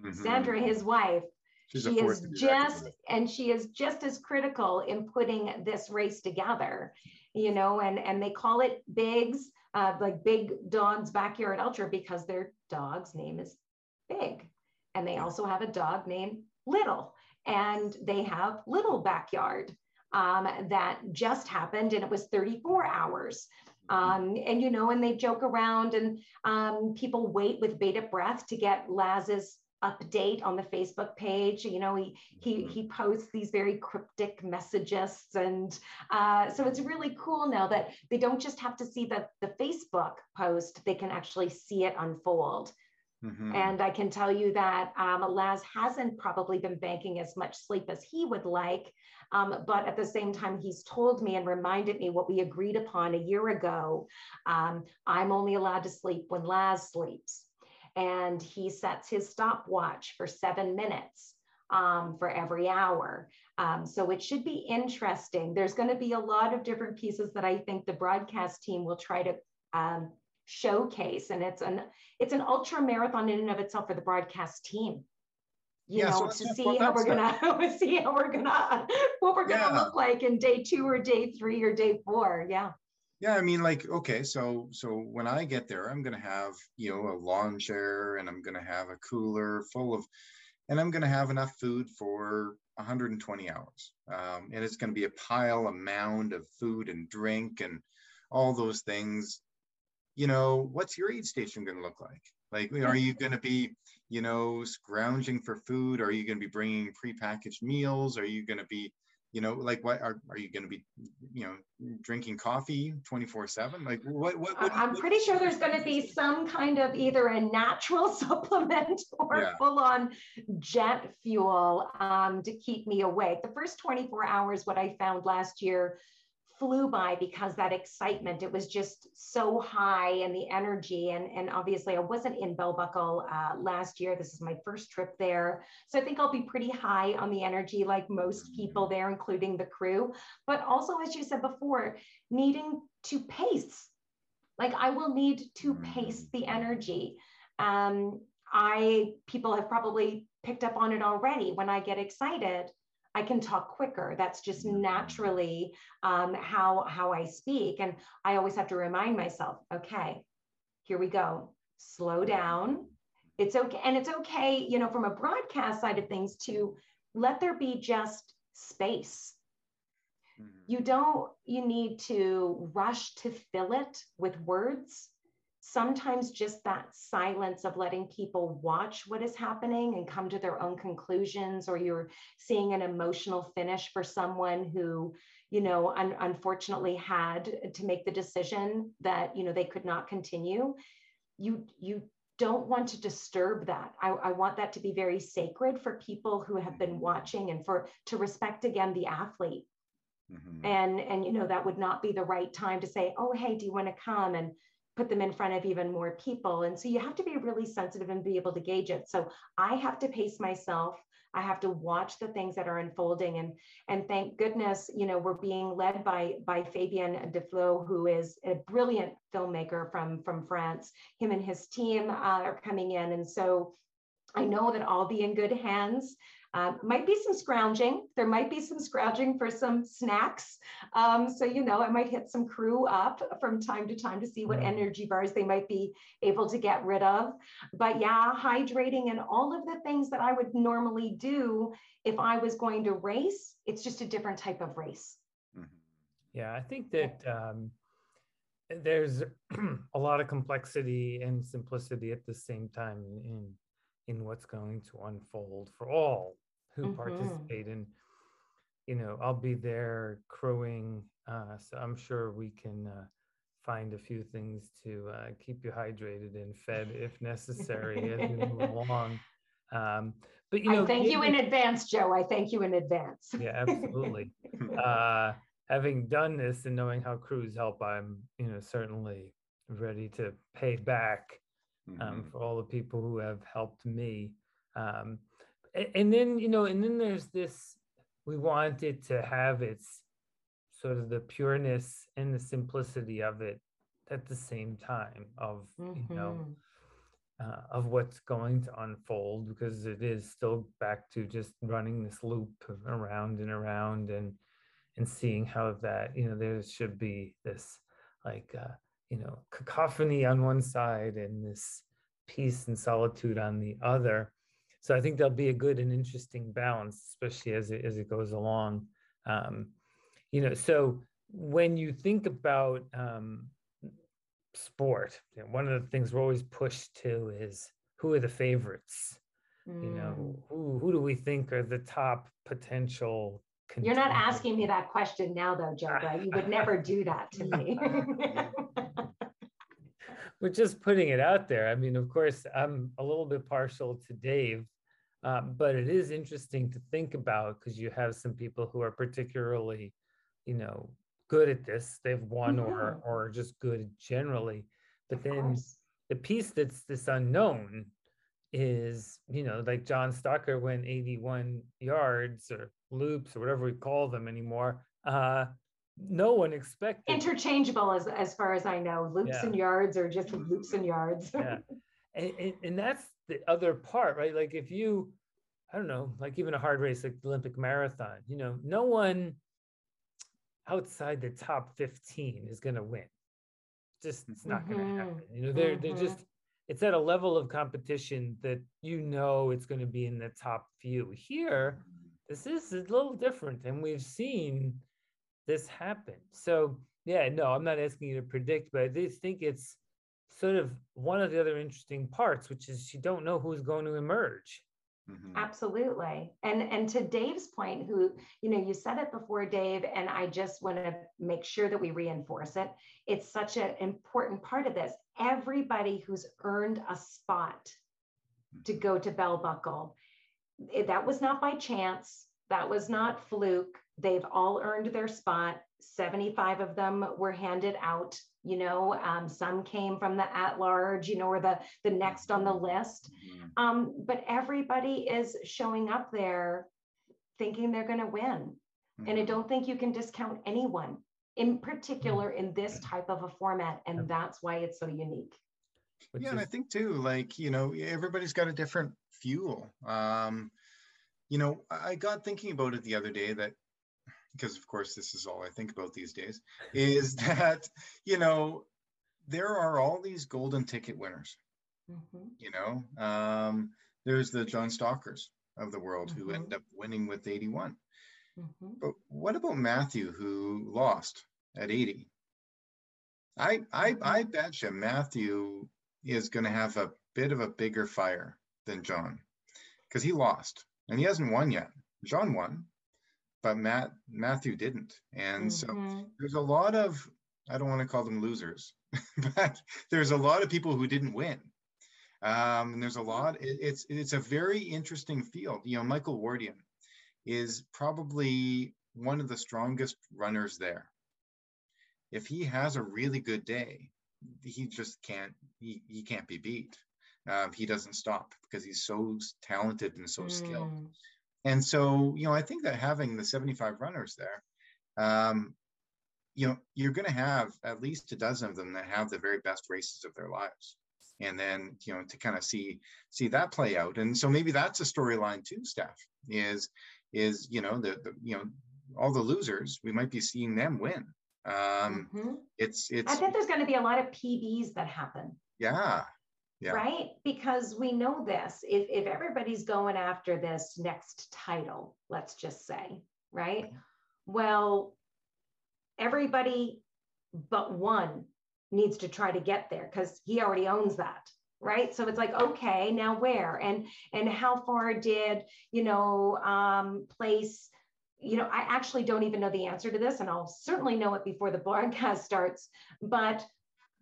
mm-hmm. sandra his wife She's she is just and she is just as critical in putting this race together you know and and they call it bigs uh, like big dogs backyard ultra because their dog's name is big. And they also have a dog named little. And they have little backyard um, that just happened and it was 34 hours. Um, and you know and they joke around and um, people wait with bated breath to get laz's update on the Facebook page. You know, he he mm-hmm. he posts these very cryptic messages, and uh, so it's really cool now that they don't just have to see the the Facebook post; they can actually see it unfold. Mm-hmm. And I can tell you that um, Laz hasn't probably been banking as much sleep as he would like. Um, but at the same time, he's told me and reminded me what we agreed upon a year ago. Um, I'm only allowed to sleep when Laz sleeps and he sets his stopwatch for seven minutes um, for every hour. Um, so it should be interesting. There's going to be a lot of different pieces that I think the broadcast team will try to um, showcase, and it's an it's an ultra marathon in and of itself for the broadcast team. You yeah, know, so to see how we're gonna <laughs> see how we're gonna what we're gonna yeah. look like in day two or day three or day four. Yeah. Yeah, I mean, like, okay, so so when I get there, I'm gonna have you know a lawn chair, and I'm gonna have a cooler full of, and I'm gonna have enough food for 120 hours, um, and it's gonna be a pile, a mound of food and drink, and all those things. You know, what's your aid station gonna look like? Like, are you gonna be, you know, scrounging for food? Are you gonna be bringing prepackaged meals? Are you gonna be you know like what are, are you going to be you know drinking coffee 24 7 like what, what, what i'm pretty sure there's going to be some kind of either a natural <laughs> supplement or yeah. full on jet fuel um, to keep me awake the first 24 hours what i found last year flew by because that excitement it was just so high and the energy. And and obviously i wasn't in bell buckle uh, last year. This is my first trip there. So i think i'll be pretty high on the energy like most people there including the crew. But also as you said before needing to pace. Like i will need to pace the energy. Um, i people have probably picked up on it already when i get excited I can talk quicker. That's just mm-hmm. naturally um, how how I speak, and I always have to remind myself, okay, here we go. Slow down. It's okay, and it's okay, you know, from a broadcast side of things, to let there be just space. Mm-hmm. You don't. You need to rush to fill it with words sometimes just that silence of letting people watch what is happening and come to their own conclusions or you're seeing an emotional finish for someone who you know un- unfortunately had to make the decision that you know they could not continue. You you don't want to disturb that. I, I want that to be very sacred for people who have been watching and for to respect again the athlete. Mm-hmm. and and you know that would not be the right time to say oh hey do you want to come? And put them in front of even more people. And so you have to be really sensitive and be able to gauge it. So I have to pace myself. I have to watch the things that are unfolding. And, and thank goodness, you know, we're being led by, by Fabien Deflo, who is a brilliant filmmaker from, from France. Him and his team uh, are coming in. And so I know that I'll be in good hands. Uh, might be some scrounging. There might be some scrounging for some snacks. Um, so, you know, I might hit some crew up from time to time to see what energy bars they might be able to get rid of. But yeah, hydrating and all of the things that I would normally do if I was going to race, it's just a different type of race. Mm-hmm. Yeah, I think that um, there's <clears throat> a lot of complexity and simplicity at the same time in in what's going to unfold for all who mm-hmm. participate and you know i'll be there crowing uh, so i'm sure we can uh, find a few things to uh, keep you hydrated and fed <laughs> if necessary as we move along. Um, but you know I thank you in advance joe. I thank you in advance. Yeah absolutely. <laughs> Uh, having done this and knowing how crews help i'm you know certainly ready to pay back um, mm-hmm. for all the people who have helped me. Um, and then you know and then there's this we want it to have its sort of the pureness and the simplicity of it at the same time of mm-hmm. you know mm-hmm uh, of what's going to unfold because it is still back to just running this loop around and around and and seeing how that you know there should be this like uh, you know cacophony on one side and this peace and solitude on the other so i think there'll be a good and interesting balance especially as it as it goes along um, you know so when you think about um, sport. You know, one of the things we're always pushed to is who are the favorites? Mm. You know, mm. who who do we think are the top potential? You're not asking me that question now, though, Joga. You would never do that to <laughs> me. We're just putting it out there. I mean, of course, I'm a little bit partial to Dave, um, but it is interesting to think about because you have some people who are particularly, you know, good at this. They've won or or just good generally. But then the piece that's this unknown is, you know, like John Stocker went 81 yards or loops or whatever we call them anymore. Uh, no one expected interchangeable as as far as I know. Loops yeah. and yards are just loops and yards. yeah. And, and, and that's the other part, right? Like if you, I don't know, like even a hard race like the Olympic marathon, you know, no one outside the top 15 is going to win. Just it's not mm-hmm. going to happen. You know, they're mm-hmm. they're just it's at a level of competition that you know it's going to be in the top few. Here, this is a little different, and we've seen this happened. So yeah, no, I'm not asking you to predict, but I just think it's sort of one of the other interesting parts, which is you don't know who's going to emerge. Mm-hmm. Absolutely. And and to Dave's point, who, you know, you said it before, Dave, and I just want to make sure that we reinforce it. It's such an important part of this. Everybody who's earned a spot to go to Bell Buckle, that was not by chance. That was not fluke. They've all earned their spot. 75 of them were handed out you know um, some came from the at large you know or the the next on the list mm-hmm. um, but everybody is showing up there thinking they're going to win mm-hmm. and i mm-hmm. don't think you can discount anyone in particular in this type of a format and that's why it's so unique yeah is- and i think too like you know everybody's got a different fuel um you know i got thinking about it the other day that because of course this is all I think about these days, is <laughs> that, you know, there are all these golden ticket winners. Mm-hmm. You know, um, there's the John Stockers of the world mm-hmm. who end up winning with 81. Mm-hmm. But what about Matthew who lost at 80? I I mm-hmm. I bet you Matthew is going to have a bit of a bigger fire than John because he lost and he hasn't won yet. John won, but Matt Matthew didn't. And mm-hmm. so there's a lot of I don't want to call them losers, <laughs> but there's a lot of people who didn't win. Um, and there's a lot. It, it's it's a very interesting field. You know, Michael Wardian is probably one of the strongest runners there. If he has a really good day, he just can't he, he can't be beat. Um, he doesn't stop because he's so talented and so mm. skilled. And so, you know, I think that having the 75 runners there, um, you know, you're going to have at least a dozen of them that have the very best races of their lives. And then, you know, to kind of see see that play out. And so maybe that's a storyline too, Steph, is is, you know, the, the you know, all the losers, we might be seeing them win. Um mm-hmm. it's it's I think there's going to be a lot of PBs that happen. Yeah, yeah. right? Because we know this. If, if everybody's going after this next title, let's just say, right? Well, everybody but one needs to try to get there because he already owns that right so it's like okay now where and and how far did you know um place you know i actually don't even know the answer to this and i'll certainly know it before the <laughs> broadcast starts but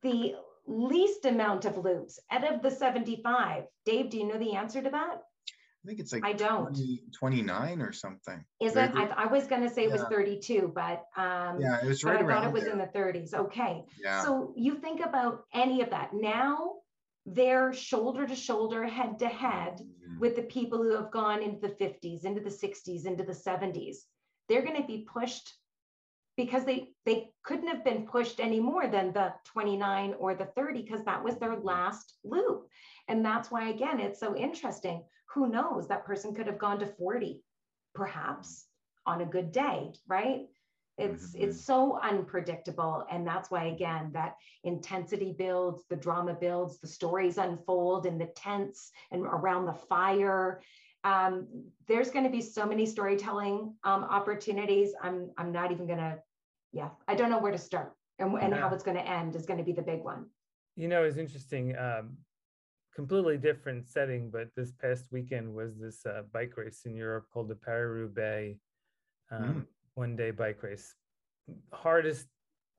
the least amount of loops out of the 75. Dave, do you know the answer to that? I think it's like I don't 20, 29 or something. Is it? I, I, was going to say it was 32, but um, yeah, it was right I thought it was there. in the 30s. Okay. Yeah. So you think about any of that now. They're shoulder to shoulder, head to head mm-hmm. with the people who have gone into the 50s, into the 60s, into the 70s. They're going to be pushed because they they couldn't have been pushed any more than the 29 or the 30 because that was their last loop. And that's why again it's so interesting. Who knows? That person could have gone to 40 perhaps on a good day right? It's mm-hmm. it's so unpredictable. And that's why again that intensity builds the drama builds the stories unfold in the tents and around the fire. Um, there's going to be so many storytelling um, opportunities. I'm i'm not even going to yeah i don't know where to start and, and yeah. how it's going to end is going to be the big one you know it's interesting um, completely different setting but this past weekend was this uh, bike race in europe called the paris-roubaix um, mm one day bike race. Hardest,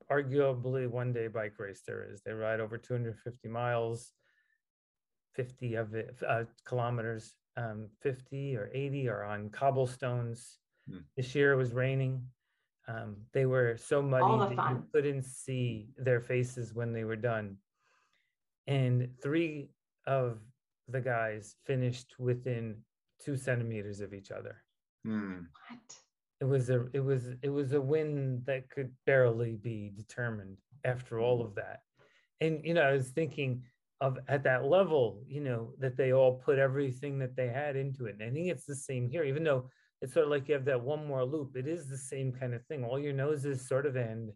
arguably, one day bike race there is. They ride over 250 miles, 50 of it, uh, kilometers, um, 50 or 80 are on cobblestones. Mm. This year it was raining. Um, they were so muddy that you couldn't see their faces when they were done. And three of the guys finished within two centimeters of each other. Mm. What? it was a it was it was a win that could barely be determined after all of that and you know i was thinking of at that level you know that they all put everything that they had into it and i think it's the same here even though it's sort of like you have that one more loop it is the same kind of thing all your noses sort of end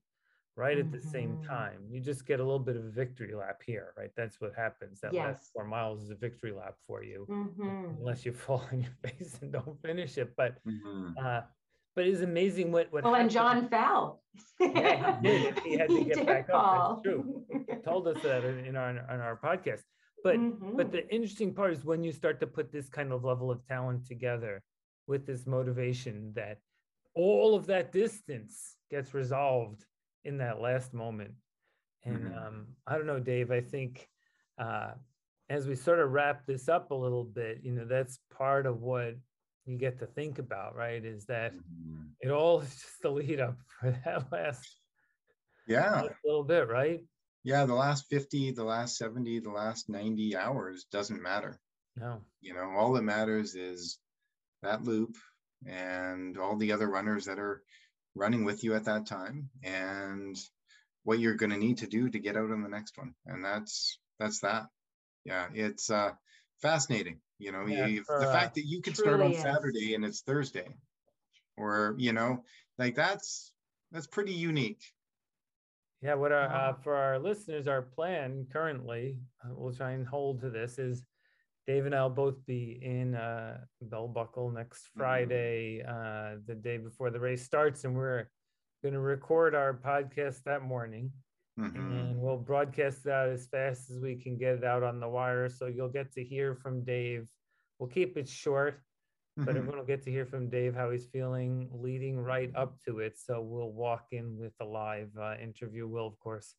right at the mm-hmm. same time you just get a little bit of a victory lap here right that's what happens that yes. last four miles is a victory lap for you mm-hmm. unless you <laughs> fall on your face and don't finish it but mm-hmm. uh, but it's amazing what what. Well, and John fell. <laughs> yeah, he did. He had to get back fall. up. That's true. He told us that in our in our podcast. But mm-hmm. but the interesting part is when you start to put this kind of level of talent together with this motivation that all of that distance gets resolved in that last moment. And mm-hmm. um, I don't know, Dave. I think uh, as we sort of wrap this up a little bit, you know, that's part of what you get to think about, right? Is that mm-hmm. it all <laughs> is just the lead up for that last yeah last <laughs> little bit, right? Yeah, the last 50, the last 70, the last 90 hours doesn't matter. No. You know, all that matters is that loop and all the other runners that are running with you at that time and what you're going to need to do to get out on the next one. And that's that's that. Yeah, it's uh fascinating you know, yeah, you, the fact that you could start on is. Saturday and it's Thursday, or you know, like that's that's pretty unique. Yeah, what our uh, for our listeners, our plan currently, uh, we'll try and hold to this is Dave and I'll both be in uh, Bell Buckle next mm-hmm. Friday, mm-hmm. uh, the day before the race starts, and we're going to record our podcast that morning. Mm-hmm. And we'll broadcast that as fast as we can get it out on the wire. So you'll get to hear from Dave. We'll keep it short, mm-hmm. but everyone will get to hear from Dave how he's feeling leading right up to it. So we'll walk in with a live uh, interview. We'll, of course,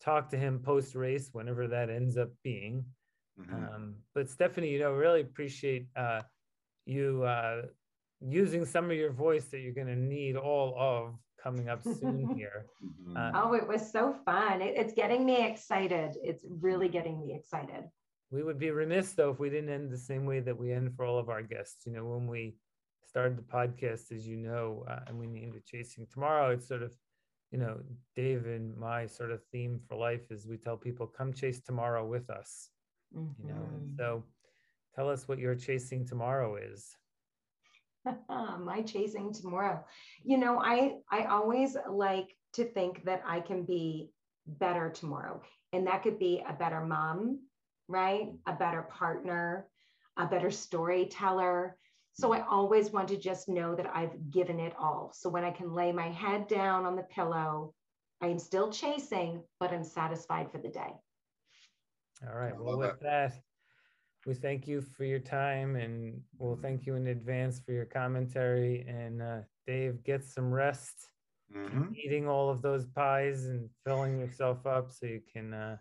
talk to him post race, whenever that ends up being. Mm-hmm. Um, but Stephanie, you know, really appreciate uh, you uh, using some of your voice that you're going to need all of coming up soon <laughs> here. Mm-hmm. Uh, oh, it was so fun. It, it's getting me excited. It's really getting me excited. We would be remiss though if we didn't end the same way that we end for all of our guests. You know, when we started the podcast, as you know, uh, and we named it Chasing Tomorrow, it's sort of, you know, Dave and my sort of theme for life is we tell people, come chase tomorrow with us. Mm-hmm. You know, and so tell us what your chasing tomorrow is. <laughs> my chasing tomorrow. You know i i always like to think that i can be better tomorrow and that could be a better mom right? A better partner a better storyteller. So i always want to just know that i've given it all. So when i can lay my head down on the pillow i am still chasing but i'm satisfied for the day all right well with that we thank you for your time and we'll thank you in advance for your commentary. And uh, Dave, get some rest, mm-hmm. eating all of those pies and filling yourself up so you can uh,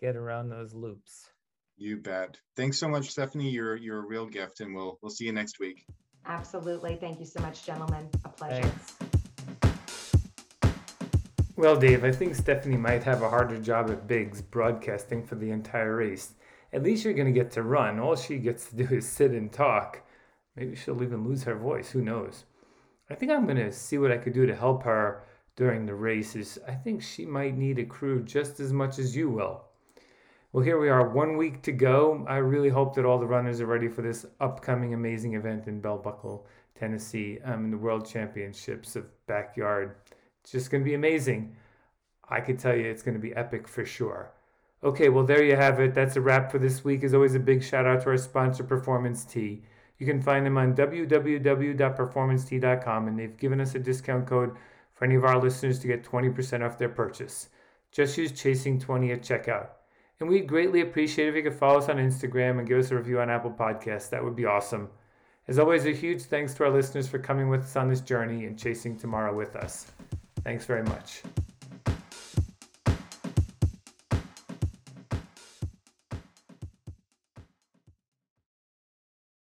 get around those loops. You bet. Thanks so much, Stephanie. You're you're a real gift, and we'll we'll see you next week. Absolutely. Thank you so much, gentlemen. A pleasure. Thanks. Well, Dave, I think Stephanie might have a harder job at Big's broadcasting for the entire race at least you're going to get to run. All she gets to do is sit and talk. Maybe she'll even lose her voice. Who knows? I think I'm going to see what I could do to help her during the races. I think she might need a crew just as much as you will. Well, here we are, one week to go. I really hope that all the runners are ready for this upcoming amazing event in Bell Buckle, Tennessee, um, in the World Championships of Backyard. It's just going to be amazing. I could tell you it's going to be epic for sure. Okay, well, there you have it. That's a wrap for this week. As always, a big shout out to our sponsor, Performance Tea. You can find them on www.performancetee.com, and they've given us a discount code for any of our listeners to get 20% off their purchase. Just use Chasing20 at checkout. And we'd greatly appreciate if you could follow us on Instagram and give us a review on Apple Podcasts. That would be awesome. As always, a huge thanks to our listeners for coming with us on this journey and chasing tomorrow with us. Thanks very much.